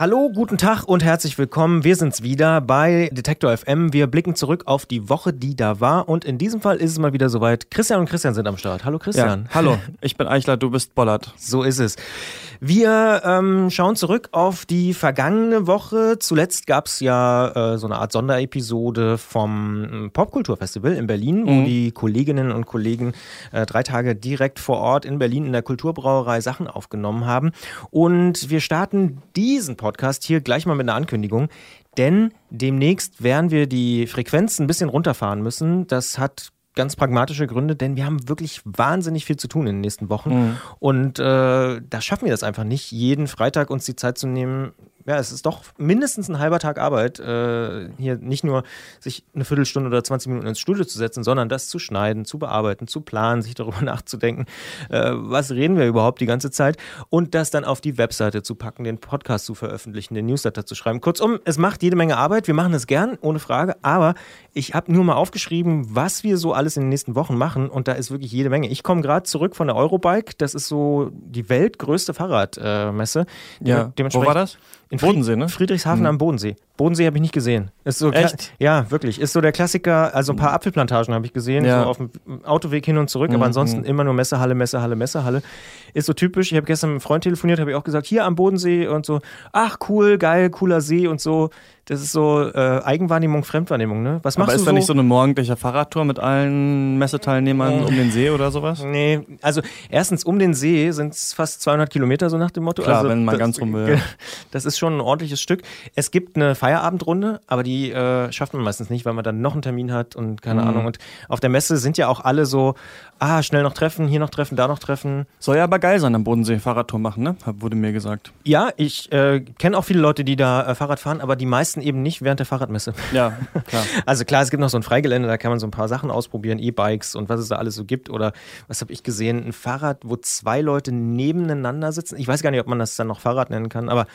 Hallo, guten Tag und herzlich willkommen. Wir sind's wieder bei Detektor FM. Wir blicken zurück auf die Woche, die da war. Und in diesem Fall ist es mal wieder soweit. Christian und Christian sind am Start. Hallo Christian. Ja, hallo, ich bin Eichler, du bist Bollert. So ist es. Wir ähm, schauen zurück auf die vergangene Woche. Zuletzt gab's ja äh, so eine Art Sonderepisode vom ähm, Popkulturfestival in Berlin, wo Mhm. die Kolleginnen und Kollegen äh, drei Tage direkt vor Ort in Berlin in der Kulturbrauerei Sachen aufgenommen haben. Und wir starten diesen Podcast hier gleich mal mit einer Ankündigung. Denn demnächst werden wir die Frequenz ein bisschen runterfahren müssen. Das hat ganz pragmatische Gründe, denn wir haben wirklich wahnsinnig viel zu tun in den nächsten Wochen. Und äh, da schaffen wir das einfach nicht, jeden Freitag uns die Zeit zu nehmen. Ja, es ist doch mindestens ein halber Tag Arbeit, äh, hier nicht nur sich eine Viertelstunde oder 20 Minuten ins Studio zu setzen, sondern das zu schneiden, zu bearbeiten, zu planen, sich darüber nachzudenken, äh, was reden wir überhaupt die ganze Zeit und das dann auf die Webseite zu packen, den Podcast zu veröffentlichen, den Newsletter zu schreiben. Kurzum, es macht jede Menge Arbeit. Wir machen es gern, ohne Frage, aber ich habe nur mal aufgeschrieben, was wir so alles in den nächsten Wochen machen und da ist wirklich jede Menge. Ich komme gerade zurück von der Eurobike, das ist so die weltgrößte Fahrradmesse. Ja, wo war das? In Bodensee, ne? Friedrichshafen am Bodensee. Bodensee habe ich nicht gesehen. Ist so Echt? Ja, wirklich. Ist so der Klassiker. Also ein paar Apfelplantagen habe ich gesehen, Ja. so auf dem Autoweg hin und zurück, aber Mhm, ansonsten immer nur Messehalle, Messehalle, Messehalle. Ist so typisch. Ich habe gestern mit einem Freund telefoniert, habe ich auch gesagt, hier am Bodensee und so, ach cool, geil, cooler See und so. Das ist so äh, Eigenwahrnehmung, Fremdwahrnehmung, ne? Was machst Aber du ist da nicht so eine morgendliche Fahrradtour mit allen Messeteilnehmern um den See oder sowas? Nee, also erstens um den See sind es fast 200 Kilometer, so nach dem Motto. Klar, also, wenn man das, ganz rum will. Das ist schon ein ordentliches Stück. Es gibt eine Feierabendrunde, aber die äh, schafft man meistens nicht, weil man dann noch einen Termin hat und keine Mhm. Ahnung. Und auf der Messe sind ja auch alle so, ah, schnell noch treffen, hier noch treffen, da noch treffen. Soll ja aber geil sein, am Bodensee Fahrradtour machen, ne? Wurde mir gesagt. Ja, ich äh, kenne auch viele Leute, die da äh, Fahrrad fahren, aber die meisten eben nicht während der Fahrradmesse. Ja, klar. Also klar, es gibt noch so ein Freigelände, da kann man so ein paar Sachen ausprobieren, E-Bikes und was es da alles so gibt. Oder was habe ich gesehen? Ein Fahrrad, wo zwei Leute nebeneinander sitzen. Ich weiß gar nicht, ob man das dann noch Fahrrad nennen kann, aber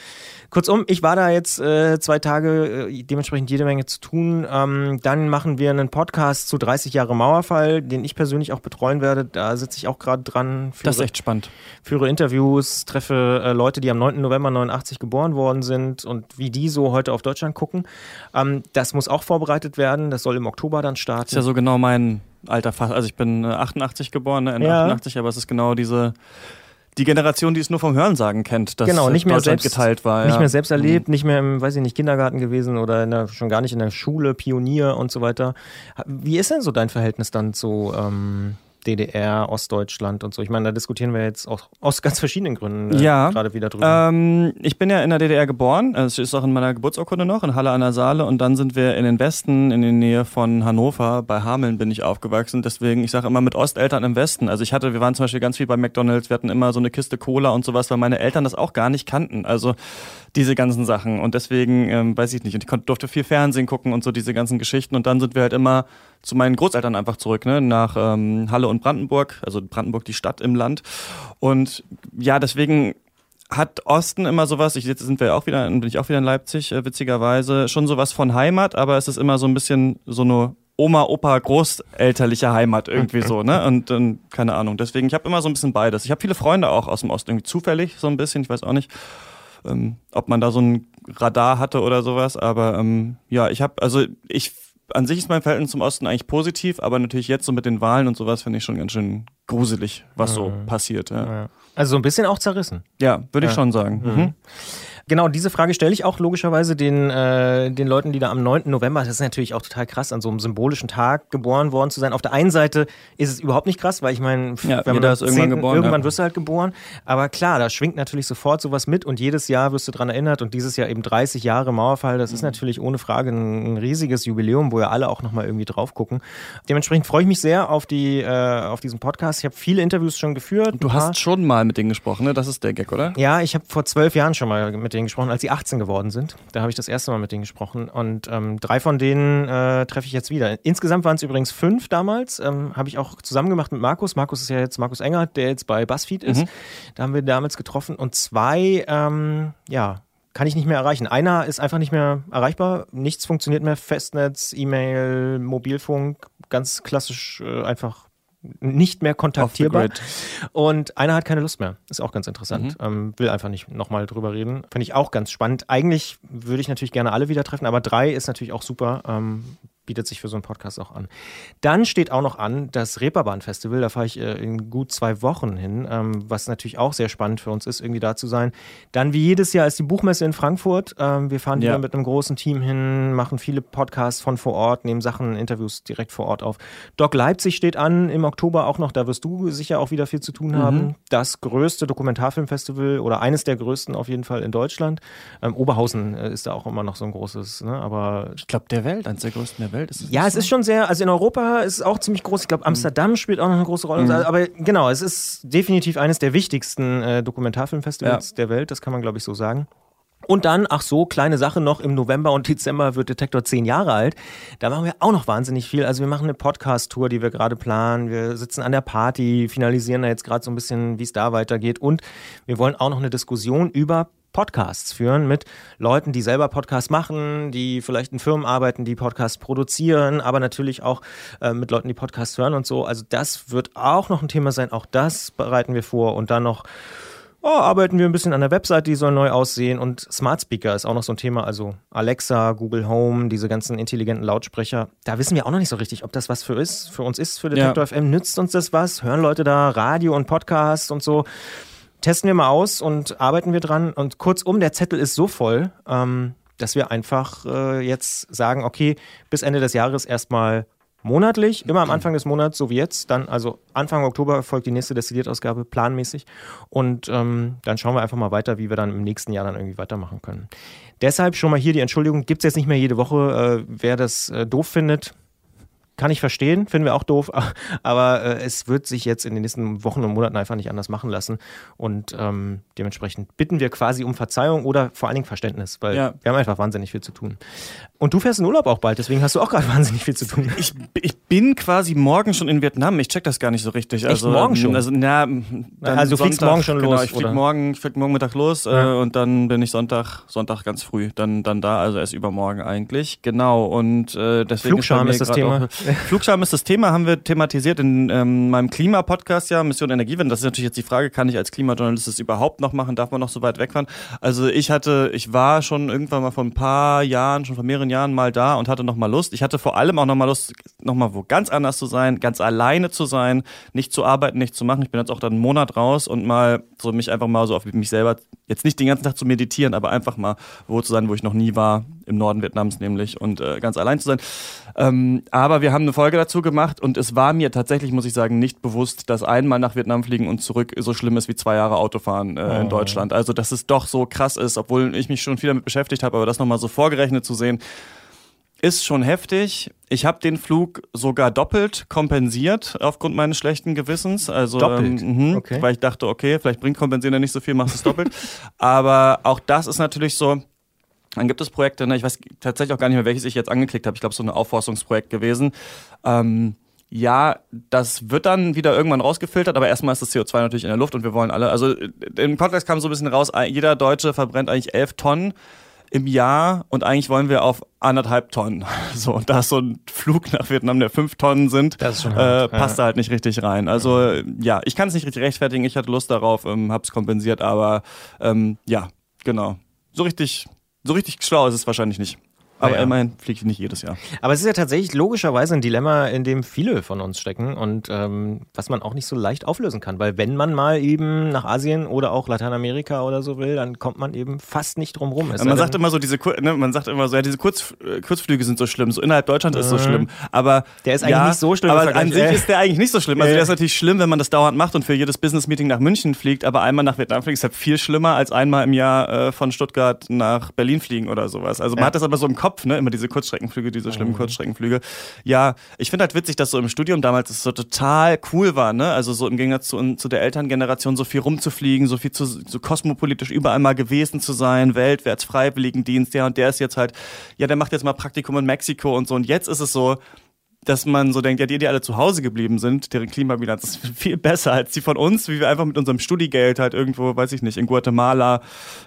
kurzum, ich war da jetzt äh, zwei Tage, äh, dementsprechend jede Menge zu tun. Ähm, dann machen wir einen Podcast zu 30 Jahre Mauerfall, den ich persönlich auch betreuen werde. Da sitze ich auch gerade dran. Das ist führe- echt spannend. führe Interviews, treffe äh, Leute, die am 9. November 89 geboren worden sind und wie die so heute auf Deutschland gucken. Ähm, das muss auch vorbereitet werden. Das soll im Oktober dann starten. Ist ja so genau mein Alter. Also ich bin äh, 88 geboren, ne? In Ja. 88, aber es ist genau diese die Generation, die es nur vom Hörensagen kennt, dass Genau, nicht mehr Deutschland selbst- geteilt war. nicht ja. mehr selbst erlebt, nicht mehr im, weiß ich nicht, Kindergarten gewesen oder in der, schon gar nicht in der Schule, Pionier und so weiter. Wie ist denn so dein Verhältnis dann zu ähm, DDR, Ostdeutschland und so? Ich meine, da diskutieren wir jetzt auch aus ganz verschiedenen Gründen äh, Ja. gerade wieder drüber. Ähm, ich bin ja in der DDR geboren, also es ist auch in meiner Geburtsurkunde noch, in Halle an der Saale. Und dann sind wir in den Westen, in der Nähe von Hannover, bei Hameln bin ich aufgewachsen, deswegen, ich sage immer mit Osteltern im Westen, also ich hatte, wir waren zum Beispiel ganz viel bei McDonalds, wir hatten immer so eine Kiste Cola und sowas, weil meine Eltern das auch gar nicht kannten, also diese ganzen Sachen. Und deswegen, ähm, weiß ich nicht, und ich konnte, durfte viel Fernsehen gucken und so diese ganzen Geschichten. Und dann sind wir halt immer zu meinen Großeltern einfach zurück, ne, nach ähm, Halle und Brandenburg, also Brandenburg die Stadt im Land und ja, deswegen hat Osten immer sowas, ich, jetzt sind wir auch wieder, bin ich auch wieder in Leipzig, äh, witzigerweise, schon sowas von Heimat, aber es ist immer so ein bisschen so eine Oma, Opa, großelterliche Heimat irgendwie so, ne? Und ähm, keine Ahnung. Deswegen, ich habe immer so ein bisschen beides. Ich habe viele Freunde auch aus dem Osten, irgendwie zufällig so ein bisschen, ich weiß auch nicht, ähm, ob man da so ein Radar hatte oder sowas, aber ähm, ja, ich habe, also ich, an sich ist mein Verhältnis zum Osten eigentlich positiv, aber natürlich jetzt so mit den Wahlen und sowas finde ich schon ganz schön gruselig, was so passiert. Ja. Also so ein bisschen auch zerrissen. ja würde ich Ja. schon sagen. Mhm. Genau, diese Frage stelle ich auch logischerweise den, äh, den Leuten, die da am 9. November, das ist natürlich auch total krass, an so einem symbolischen Tag geboren worden zu sein. Auf der einen Seite ist es überhaupt nicht krass, weil ich meine, Ja, wenn man jeder da ist irgendwann geboren, irgendwann ja. wirst du halt geboren. Aber klar, da schwingt natürlich sofort sowas mit und jedes Jahr wirst du dran erinnert und dieses Jahr eben 30 Jahre Mauerfall, das ist Mhm. natürlich ohne Frage ein, ein riesiges Jubiläum, wo ja alle auch nochmal irgendwie drauf gucken. Dementsprechend freue ich mich sehr auf, die, äh, auf diesen Podcast. Ich habe viele Interviews schon geführt. Du hast schon mal mit denen gesprochen, ne? Das ist der Gag, oder? ja, ich habe vor zwölf Jahren schon mal mit denen gesprochen, als sie 18 geworden sind. Da habe ich das erste Mal mit denen gesprochen. Und ähm, drei von denen äh, treffe ich jetzt wieder. Insgesamt waren es übrigens fünf damals. Ähm, habe ich auch zusammen gemacht mit Markus. Markus ist ja jetzt Markus Engert, der jetzt bei BuzzFeed ist. Da haben wir damals getroffen. Und zwei, ähm, ja, kann ich nicht mehr erreichen. Einer ist einfach nicht mehr erreichbar, nichts funktioniert mehr, Festnetz, E-Mail, Mobilfunk, ganz klassisch äh, einfach nicht mehr kontaktierbar. Und einer hat keine Lust mehr. Ist auch ganz interessant. Mhm. Ähm, will einfach nicht nochmal drüber reden. Finde ich auch ganz spannend. Eigentlich würde ich natürlich gerne alle wieder treffen, aber drei ist natürlich auch super. Ähm, bietet sich für so einen Podcast auch an. Dann steht auch noch an das Reeperbahn-Festival, da fahre ich äh, in gut zwei Wochen hin, ähm, was natürlich auch sehr spannend für uns ist, irgendwie da zu sein. Dann wie jedes Jahr ist die Buchmesse in Frankfurt. Ähm, wir fahren ja. wieder mit einem großen Team hin, machen viele Podcasts von vor Ort, nehmen Sachen, Interviews direkt vor Ort auf. Doc Leipzig steht an im Oktober auch noch, da wirst du sicher auch wieder viel zu tun haben. Mhm. Das größte Dokumentarfilmfestival oder eines der größten auf jeden Fall in Deutschland. Ähm, Oberhausen äh, ist da auch immer noch so ein großes, ne? aber ich glaube der Welt, eines der größten der Welt. Ist ja, es so? ist schon sehr, also in Europa ist es auch ziemlich groß. Ich glaube, Amsterdam mhm. spielt auch noch eine große Rolle. Mhm. Aber genau, es ist definitiv eines der wichtigsten äh, Dokumentarfilmfestivals ja. der Welt, das kann man, glaube ich, so sagen. Und dann, ach so, kleine Sache noch, im November und Dezember wird Detektor zehn Jahre alt. Da machen wir auch noch wahnsinnig viel. Also wir machen eine Podcast-Tour, die wir gerade planen. Wir sitzen an der Party, finalisieren da jetzt gerade so ein bisschen, wie es da weitergeht. Und wir wollen auch noch eine Diskussion über Podcasts führen mit Leuten, die selber Podcasts machen, die vielleicht in Firmen arbeiten, die Podcasts produzieren, aber natürlich auch äh, mit Leuten, die Podcasts hören und so. Also das wird auch noch ein Thema sein. Auch das bereiten wir vor und dann noch oh, arbeiten wir ein bisschen an der Website, die soll neu aussehen und Smart Speaker ist auch noch so ein Thema, also Alexa, Google Home, diese ganzen intelligenten Lautsprecher. Da wissen wir auch noch nicht so richtig, ob das was für ist, für uns ist, für Detektor ja. FM. Nützt uns das was? Hören Leute da Radio und Podcasts und so? Testen wir mal aus und arbeiten wir dran. Und kurzum, der Zettel ist so voll, ähm, dass wir einfach äh, jetzt sagen, okay, bis Ende des Jahres erstmal monatlich, immer am Anfang des Monats, so wie jetzt. Dann, also Anfang Oktober folgt die nächste Destilliert-Ausgabe planmäßig. Und ähm, dann schauen wir einfach mal weiter, wie wir dann im nächsten Jahr dann irgendwie weitermachen können. Deshalb schon mal hier die Entschuldigung, gibt es jetzt nicht mehr jede Woche. Äh, wer das äh, doof findet, kann ich verstehen, finden wir auch doof, aber äh, es wird sich jetzt in den nächsten Wochen und Monaten einfach nicht anders machen lassen. Und ähm, dementsprechend bitten wir quasi um Verzeihung oder vor allen Dingen Verständnis, weil ja. wir haben einfach wahnsinnig viel zu tun. Und du fährst in Urlaub auch bald, deswegen hast du auch gerade wahnsinnig viel zu tun. Ich, ich bin quasi morgen schon in Vietnam. Ich check das gar nicht so richtig. Also Echt, morgen schon? Also, na, also du fliegst morgen schon genau, los? Ich flieg morgen, ich flieg morgen Mittag los ja. äh, und dann bin ich Sonntag, Sonntag ganz früh dann, dann da, also erst übermorgen eigentlich. Genau. Und äh, deswegen Flugscham ist, ist das Thema. Flugscham ist das Thema, haben wir thematisiert in ähm, meinem Klimapodcast ja, Mission Energiewende. Das ist natürlich jetzt die Frage, kann ich als Klimajournalist das überhaupt noch machen? Darf man noch so weit wegfahren? Also ich hatte, ich war schon irgendwann mal vor ein paar Jahren, schon vor mehreren Jahren mal da und hatte noch mal Lust. Ich hatte vor allem auch noch mal Lust, noch mal wo ganz anders zu sein, ganz alleine zu sein, nicht zu arbeiten, nicht zu machen. Ich bin jetzt auch dann einen Monat raus und mal so mich einfach mal so auf mich selber, jetzt nicht den ganzen Tag zu meditieren, aber einfach mal wo zu sein, wo ich noch nie war, im Norden Vietnams nämlich und äh, ganz allein zu sein. Ähm, aber wir haben eine Folge dazu gemacht und es war mir tatsächlich, muss ich sagen, nicht bewusst, dass einmal nach Vietnam fliegen und zurück so schlimm ist wie zwei Jahre Autofahren äh, in oh. Deutschland. Also dass es doch so krass ist, obwohl ich mich schon viel damit beschäftigt habe, aber das nochmal so vorgerechnet zu sehen, ist schon heftig. Ich habe den Flug sogar doppelt kompensiert aufgrund meines schlechten Gewissens. Also, doppelt? Ähm, okay. Weil ich dachte, okay, vielleicht bringt Kompensieren ja nicht so viel, machst es doppelt. Aber auch das ist natürlich so, dann gibt es Projekte, ne, ich weiß tatsächlich auch gar nicht mehr, welches ich jetzt angeklickt habe. Ich glaube, so ein Aufforstungsprojekt gewesen. Ähm, ja, das wird dann wieder irgendwann rausgefiltert, aber erstmal ist das CO2 natürlich in der Luft und wir wollen alle, also im Kontext kam so ein bisschen raus, jeder Deutsche verbrennt eigentlich elf Tonnen im Jahr und eigentlich wollen wir auf anderthalb Tonnen. So, und da ist so ein Flug nach Vietnam, der fünf Tonnen sind, äh, passt da halt nicht richtig rein. Also ja, ich kann es nicht richtig rechtfertigen, ich hatte Lust darauf, ähm, hab's kompensiert, aber ähm, ja, genau. So richtig so richtig schlau ist es wahrscheinlich nicht. Aber ja. immerhin fliegt nicht jedes Jahr. Aber es ist ja tatsächlich logischerweise ein Dilemma, in dem viele von uns stecken und ähm, was man auch nicht so leicht auflösen kann. Weil wenn man mal eben nach Asien oder auch Lateinamerika oder so will, dann kommt man eben fast nicht drum rum. man sagt immer so, diese ne, man sagt immer so, ja, diese Kurz, äh, Kurzflüge sind so schlimm, so innerhalb Deutschlands mhm. ist so schlimm. Aber der ist eigentlich ja, nicht so schlimm. Aber an sich ist der eigentlich nicht so schlimm. Also der ist natürlich schlimm, wenn man das dauernd macht und für jedes Business-Meeting nach München fliegt, aber einmal nach Vietnam fliegt, ist halt viel schlimmer als einmal im Jahr äh, von Stuttgart nach Berlin fliegen oder sowas. Also man ja. hat das aber so im Kopf, ne, immer diese Kurzstreckenflüge diese schlimmen mhm. Kurzstreckenflüge. Ja, ich finde halt witzig, dass so im Studium damals es so total cool war, ne? Also so im Gegensatz zu, zu der Elterngeneration so viel rumzufliegen, so viel zu so kosmopolitisch überall mal gewesen zu sein, weltwärts Freiwilligendienst, der und der ist jetzt halt, ja, der macht jetzt mal Praktikum in Mexiko und so. Und jetzt ist es so, dass man so denkt, ja, die, die alle zu Hause geblieben sind, deren Klimabilanz ist viel besser als die von uns, wie wir einfach mit unserem Studiegeld halt irgendwo, weiß ich nicht, in Guatemala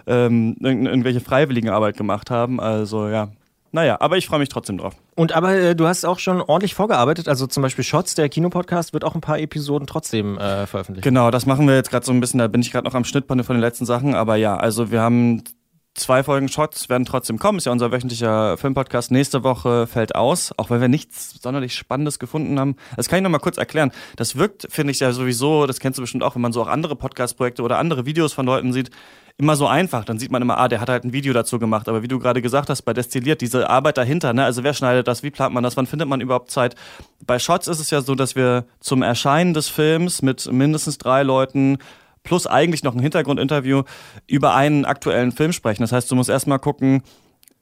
ähm, irgendwelche Freiwilligenarbeit gemacht haben. Also ja, naja, aber ich freue mich trotzdem drauf. Und aber äh, du hast auch schon ordentlich vorgearbeitet. Also zum Beispiel Shots, der Kinopodcast, wird auch ein paar Episoden trotzdem äh, veröffentlicht. Genau, das machen wir jetzt gerade so ein bisschen. Da bin ich gerade noch am Schnitt von den letzten Sachen. Aber ja, also wir haben zwei Folgen Shots werden trotzdem kommen. Ist ja unser wöchentlicher Filmpodcast. Nächste Woche fällt aus, auch weil wir nichts sonderlich Spannendes gefunden haben. Das kann ich noch mal kurz erklären. Das wirkt, finde ich ja sowieso, das kennst du bestimmt auch, wenn man so auch andere Podcast-Projekte oder andere Videos von Leuten sieht, immer so einfach. Dann sieht man immer, ah, der hat halt ein Video dazu gemacht. Aber wie du gerade gesagt hast, bei Destilliert, diese Arbeit dahinter, ne? also wer schneidet das, wie plant man das, wann findet man überhaupt Zeit? Bei Shots ist es ja so, dass wir zum Erscheinen des Films mit mindestens drei Leuten plus eigentlich noch ein Hintergrundinterview über einen aktuellen Film sprechen. Das heißt, du musst erstmal gucken,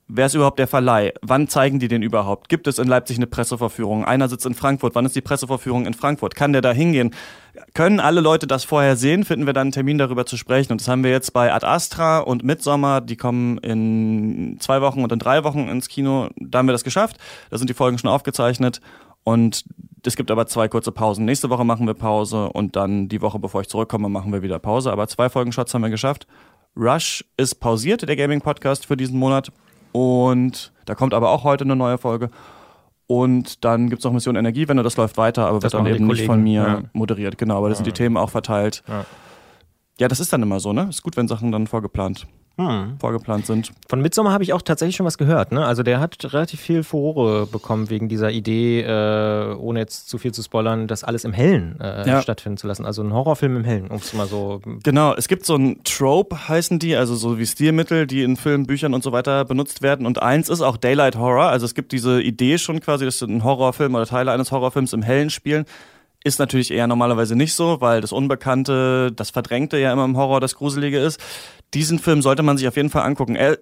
Wer ist überhaupt der Verleih? Wann zeigen die den überhaupt? Gibt es in Leipzig eine Pressevorführung? Einer sitzt in Frankfurt. Wann ist die Pressevorführung in Frankfurt? Kann der da hingehen? Können alle Leute das vorher sehen? Finden wir dann einen Termin darüber zu sprechen? Und das haben wir jetzt bei Ad Astra und Midsommer. Die kommen in zwei Wochen und in drei Wochen ins Kino. Da haben wir das geschafft. Da sind die Folgen schon aufgezeichnet. Und es gibt aber zwei kurze Pausen. Nächste Woche machen wir Pause und dann die Woche, bevor ich zurückkomme, machen wir wieder Pause. Aber zwei Folgen Shots haben wir geschafft. Rush ist pausiert, der Gaming-Podcast für diesen Monat. Und da kommt aber auch heute eine neue Folge. Und dann gibt es noch Mission Energiewende, das läuft weiter, aber das wird dann eben nicht von mir ja. moderiert. Genau, aber da sind die Themen auch verteilt. Ja. ja, das ist dann immer so, ne? Ist gut, wenn Sachen dann vorgeplant hm. vorgeplant sind. Von Midsommar habe ich auch tatsächlich schon was gehört. Ne? Also der hat relativ viel Furore bekommen wegen dieser Idee, äh, ohne jetzt zu viel zu spoilern, das alles im Hellen äh, ja. stattfinden zu lassen. Also ein Horrorfilm im Hellen, um es mal so. Genau, es gibt so ein Trope, heißen die, also so wie Stilmittel, die in Filmen, Büchern und so weiter benutzt werden. Und eins ist auch Daylight Horror. Also es gibt diese Idee schon quasi, dass ein Horrorfilm oder Teile eines Horrorfilms im Hellen spielen. Ist natürlich eher normalerweise nicht so, weil das Unbekannte, das Verdrängte ja immer im Horror das Gruselige ist diesen Film sollte man sich auf jeden Fall angucken. Er,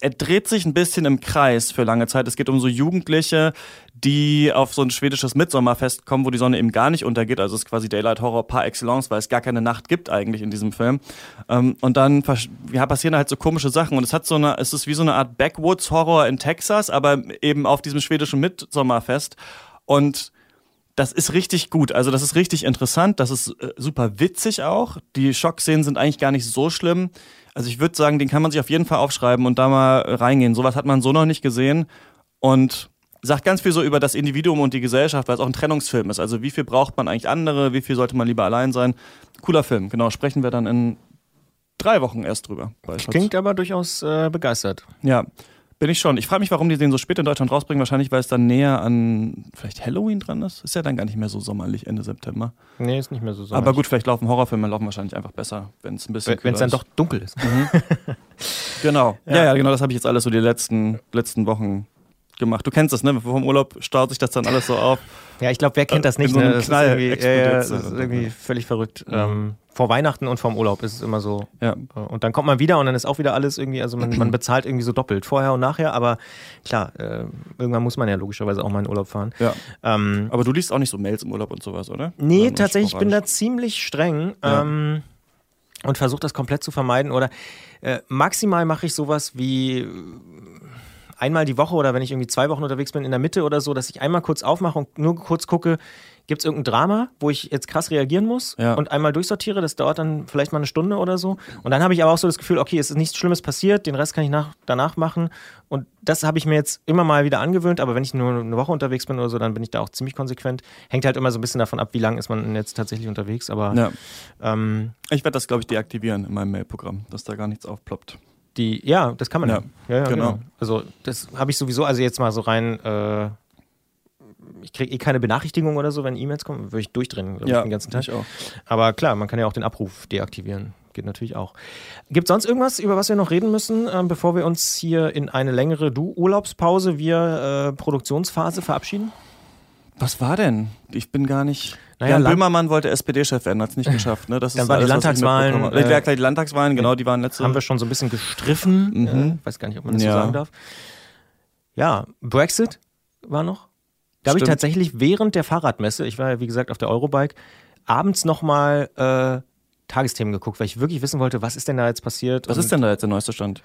er dreht sich ein bisschen im Kreis für lange Zeit. Es geht um so Jugendliche, die auf so ein schwedisches Mitsommerfest kommen, wo die Sonne eben gar nicht untergeht. Also es ist quasi Daylight Horror par excellence, weil es gar keine Nacht gibt eigentlich in diesem Film. Ähm, und dann ja, passieren halt so komische Sachen. Und es hat so eine, es ist wie so eine Art Backwoods Horror in Texas, aber eben auf diesem schwedischen Mitsommerfest. Und das ist richtig gut. Also das ist richtig interessant. Das ist äh, super witzig auch. Die Schockszenen sind eigentlich gar nicht so schlimm. Also ich würde sagen, den kann man sich auf jeden Fall aufschreiben und da mal reingehen. Sowas hat man so noch nicht gesehen und sagt ganz viel so über das Individuum und die Gesellschaft, weil es auch ein Trennungsfilm ist. Also wie viel braucht man eigentlich andere, wie viel sollte man lieber allein sein. Cooler Film, genau. Sprechen wir dann in drei Wochen erst drüber. Klingt aber durchaus äh, begeistert. Ja. Bin ich schon. Ich frage mich, warum die den so spät in Deutschland rausbringen. Wahrscheinlich, weil es dann näher an vielleicht Halloween dran ist. Ist ja dann gar nicht mehr so sommerlich Ende September. Nee, ist nicht mehr so sommerlich. Aber gut, vielleicht laufen Horrorfilme laufen wahrscheinlich einfach besser, wenn es ein bisschen Wenn es dann doch dunkel ist. Mhm. genau. Ja. ja, ja, genau. Das habe ich jetzt alles so die letzten, letzten Wochen gemacht. Du kennst das, ne? Vom Urlaub staut sich das dann alles so auf. Ja, ich glaube, wer kennt das nicht? So ne? Das Knall ist irgendwie, ja, das ist irgendwie völlig verrückt. Mhm. Ähm, vor Weihnachten und vorm Urlaub ist es immer so. Ja. Äh, und dann kommt man wieder und dann ist auch wieder alles irgendwie, also man, man bezahlt irgendwie so doppelt, vorher und nachher, aber klar, äh, irgendwann muss man ja logischerweise auch mal in Urlaub fahren. Ja. Ähm, aber du liest auch nicht so Mails im Urlaub und sowas, oder? Nee, tatsächlich, ich bin da ziemlich streng. Ja. Ähm, und versuche das komplett zu vermeiden. Oder äh, maximal mache ich sowas wie einmal die Woche oder wenn ich irgendwie zwei Wochen unterwegs bin in der Mitte oder so, dass ich einmal kurz aufmache und nur kurz gucke, gibt es irgendein Drama, wo ich jetzt krass reagieren muss ja. und einmal durchsortiere. Das dauert dann vielleicht mal eine Stunde oder so. Und dann habe ich aber auch so das Gefühl, okay, es ist nichts Schlimmes passiert, den Rest kann ich nach, danach machen. Und das habe ich mir jetzt immer mal wieder angewöhnt. Aber wenn ich nur eine Woche unterwegs bin oder so, dann bin ich da auch ziemlich konsequent. Hängt halt immer so ein bisschen davon ab, wie lange ist man jetzt tatsächlich unterwegs. Aber ja. ähm, ich werde das, glaube ich, deaktivieren in meinem Mailprogramm, dass da gar nichts aufploppt die, ja, das kann man ja. Ja, ja, genau. genau. Also das habe ich sowieso, also jetzt mal so rein, äh, ich kriege eh keine Benachrichtigung oder so, wenn E-Mails kommen, würde ich durchdrehen ja, den ganzen Tag. Ich auch. Aber klar, man kann ja auch den Abruf deaktivieren. Geht natürlich auch. Gibt es sonst irgendwas, über was wir noch reden müssen, äh, bevor wir uns hier in eine längere Du-Urlaubspause, wir äh, Produktionsphase verabschieden? Was war denn? Ich bin gar nicht. Naja, Jan Böhmermann wollte SPD-Chef werden, hat es nicht geschafft. Ne? Das Dann waren die Landtagswahlen. Äh, ja, die Landtagswahlen, genau, die waren letzte. Haben wir schon so ein bisschen gestriffen. Mhm. Äh, weiß gar nicht, ob man das ja. so sagen darf. Ja, Brexit war noch. Da habe ich tatsächlich während der Fahrradmesse, ich war ja wie gesagt auf der Eurobike, abends nochmal äh, Tagesthemen geguckt, weil ich wirklich wissen wollte, was ist denn da jetzt passiert. Was ist denn da jetzt der neueste Stand?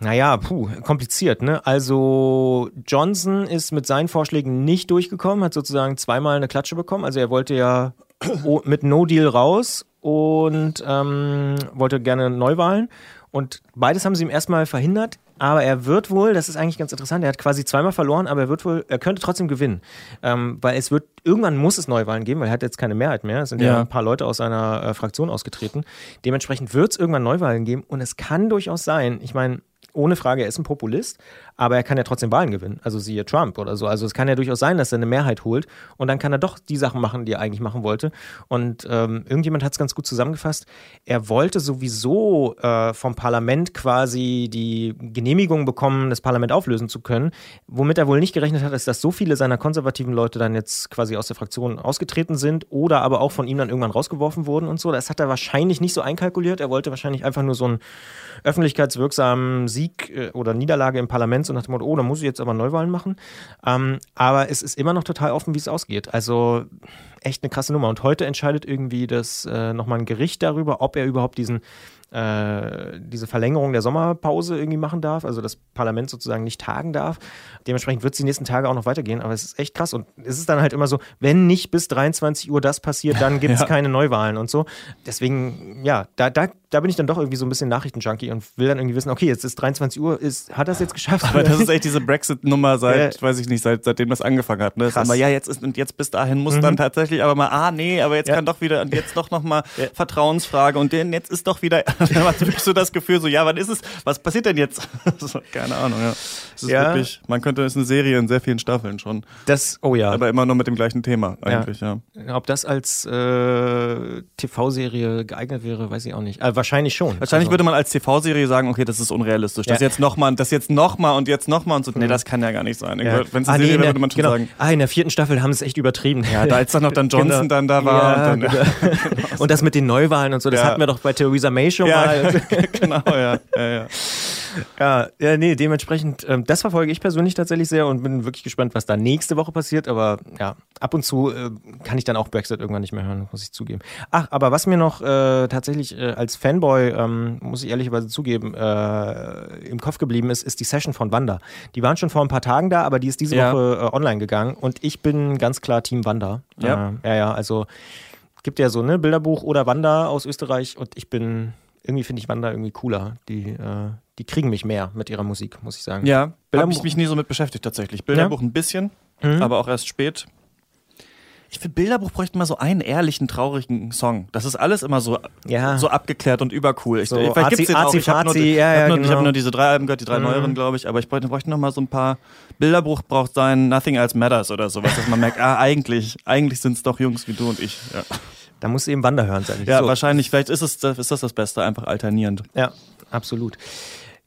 Naja, puh, kompliziert, ne? Also Johnson ist mit seinen Vorschlägen nicht durchgekommen, hat sozusagen zweimal eine Klatsche bekommen. Also er wollte ja mit No Deal raus und ähm, wollte gerne Neuwahlen. Und beides haben sie ihm erstmal verhindert. Aber er wird wohl, das ist eigentlich ganz interessant, er hat quasi zweimal verloren, aber er wird wohl, er könnte trotzdem gewinnen. Ähm, weil es wird, irgendwann muss es Neuwahlen geben, weil er hat jetzt keine Mehrheit mehr. Es sind ja, Ja. ein paar Leute aus seiner äh, Fraktion ausgetreten. Dementsprechend wird es irgendwann Neuwahlen geben. Und es kann durchaus sein, ich meine, ohne Frage, er ist ein Populist, aber er kann ja trotzdem Wahlen gewinnen. Also siehe Trump oder so. Also es kann ja durchaus sein, dass er eine Mehrheit holt und dann kann er doch die Sachen machen, die er eigentlich machen wollte. Und ähm, irgendjemand hat es ganz gut zusammengefasst. Er wollte sowieso äh, vom Parlament quasi die Genehmigung bekommen, das Parlament auflösen zu können. Womit er wohl nicht gerechnet hat, ist, dass so viele seiner konservativen Leute dann jetzt quasi aus der Fraktion ausgetreten sind oder aber auch von ihm dann irgendwann rausgeworfen wurden und so. Das hat er wahrscheinlich nicht so einkalkuliert. Er wollte wahrscheinlich einfach nur so einen öffentlichkeitswirksamen Sieg äh, oder Niederlage im Parlament, so nach dem Motto, oh, da muss ich jetzt aber Neuwahlen machen. Ähm, aber es ist immer noch total offen, wie es ausgeht. Also echt eine krasse Nummer. Und heute entscheidet irgendwie das äh, nochmal ein Gericht darüber, ob er überhaupt diesen äh, diese Verlängerung der Sommerpause irgendwie machen darf, also das Parlament sozusagen nicht tagen darf. Dementsprechend wird es die nächsten Tage auch noch weitergehen, aber es ist echt krass und es ist dann halt immer so, wenn nicht bis 23 Uhr das passiert, dann gibt es Ja. keine Neuwahlen und so. Deswegen, ja, da, da, da bin ich dann doch irgendwie so ein bisschen Nachrichtenjunkie und will dann irgendwie wissen, okay, jetzt ist 23 Uhr, ist, hat das jetzt geschafft? Aber das ist echt diese Brexit-Nummer seit, Ja. weiß ich nicht, seit, seitdem das angefangen hat. Ne? Krass. immer, ja, jetzt ist, und jetzt bis dahin muss dann tatsächlich aber mal, ah, nee, aber jetzt Ja. kann doch wieder, und jetzt doch nochmal Ja. Vertrauensfrage und den, jetzt ist doch wieder, dann hast du wirklich so das Gefühl, so, ja, wann ist es, was passiert denn jetzt? so, keine Ahnung, ja. Es ist Ja. wirklich, man könnte, es ist eine Serie in sehr vielen Staffeln schon. Das, oh ja. Aber immer nur mit dem gleichen Thema, eigentlich, ja. Ob das als äh, TV-Serie geeignet wäre, weiß ich auch nicht. Äh, wahrscheinlich schon. Wahrscheinlich also, würde man als TV-Serie sagen, okay, das ist unrealistisch. Das Ja. jetzt nochmal, das jetzt nochmal und jetzt nochmal und so. Nee, das kann ja gar nicht sein. ja. Wenn es ah, eine nee, Serie in wäre, der, würde man schon genau. sagen. Ah, in der vierten Staffel haben sie es echt übertrieben. Ja, da als dann noch dann Johnson dann da war Ja, und dann, genau. und das mit den Neuwahlen und so, das Ja. hatten wir doch bei Theresa May schon Ja, genau, ja. ja, ja. Ja, ja, nee, dementsprechend, ähm, das verfolge ich persönlich tatsächlich sehr und bin wirklich gespannt, was da nächste Woche passiert. Aber ja, ab und zu äh, kann ich dann auch Brexit irgendwann nicht mehr hören, muss ich zugeben. Ach, aber was mir noch äh, tatsächlich äh, als Fanboy, ähm, muss ich ehrlicherweise zugeben, äh, im Kopf geblieben ist, ist die Session von Wanda. Die waren schon vor ein paar Tagen da, aber die ist diese Ja. Woche äh, online gegangen und ich bin ganz klar Team Wanda. Ja. Äh, ja, ja, also gibt ja so ne Bilderbuch oder Wanda aus Österreich und ich bin irgendwie finde ich Wanda irgendwie cooler. Die, äh, die kriegen mich mehr mit ihrer Musik, muss ich sagen. Ja, habe ich mich nie so mit beschäftigt tatsächlich. Bilderbuch ein bisschen, Mhm. aber auch erst spät. Ich finde, Bilderbuch bräuchte mal so einen ehrlichen, traurigen Song. Das ist alles immer so, Ja. so abgeklärt und übercool. Ich, So vielleicht Azi- gibt's den auch. Ich habe nur, ja, ich hab ja, nur, hab genau. nur diese drei Alben gehört, die drei Mhm. neueren, glaube ich. Aber ich bräuchte, bräuchte noch mal so ein paar. Bilderbuch braucht sein Nothing Else Matters oder sowas, dass man merkt, ah, eigentlich, eigentlich sind es doch Jungs wie du und ich. Ja, Da muss eben Wanda hören, sag ich. ja so. wahrscheinlich. Vielleicht ist, es, ist das das Beste, einfach alternierend. Ja, absolut.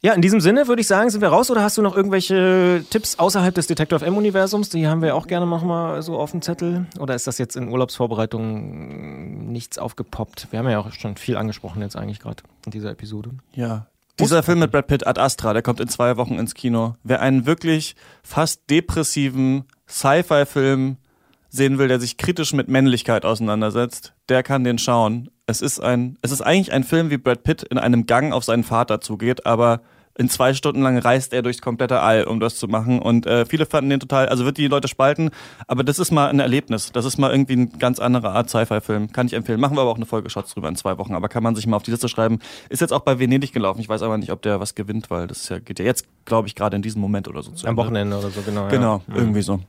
Ja, in diesem Sinne würde ich sagen, sind wir raus oder hast du noch irgendwelche Tipps außerhalb des Detektor FM-Universums? Die haben wir auch gerne noch mal so auf dem Zettel. Oder ist das jetzt in Urlaubsvorbereitungen nichts aufgepoppt? Wir haben ja auch schon viel angesprochen jetzt eigentlich gerade in dieser Episode. Ja. Dieser Film mit Brad Pitt, Ad Astra, der kommt in zwei Wochen ins Kino. Wer einen wirklich fast depressiven Sci-Fi-Film sehen will, der sich kritisch mit Männlichkeit auseinandersetzt, der kann den schauen. Es ist ein, es ist eigentlich ein Film, wie Brad Pitt in einem Gang auf seinen Vater zugeht, aber in zwei Stunden lang reist er durchs komplette All, um das zu machen. Und äh, viele fanden den total, also wird die Leute spalten, aber das ist mal ein Erlebnis. Das ist mal irgendwie ein ganz andere Art Sci-Fi-Film. Kann ich empfehlen. Machen wir aber auch eine Folge Shots drüber in zwei Wochen, aber kann man sich mal auf die Liste schreiben. Ist jetzt auch bei Venedig gelaufen. Ich weiß aber nicht, ob der was gewinnt, weil das ja, geht ja jetzt, glaube ich, gerade in diesem Moment oder so zu Am Ende. Wochenende oder so, genau. Genau, Ja. irgendwie so.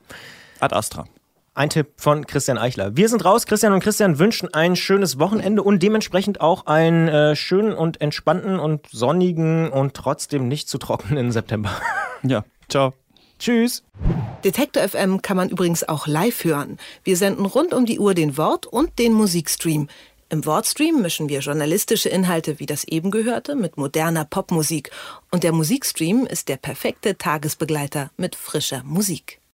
Ad Astra. Ein Tipp von Christian Eichler. Wir sind raus. Christian und Christian wünschen ein schönes Wochenende und dementsprechend auch einen äh, schönen und entspannten und sonnigen und trotzdem nicht zu trockenen September. Ja, ciao. Tschüss. Detektor FM kann man übrigens auch live hören. Wir senden rund um die Uhr den Wort- und den Musikstream. Im Wortstream mischen wir journalistische Inhalte wie das eben gehörte mit moderner Popmusik. Und der Musikstream ist der perfekte Tagesbegleiter mit frischer Musik.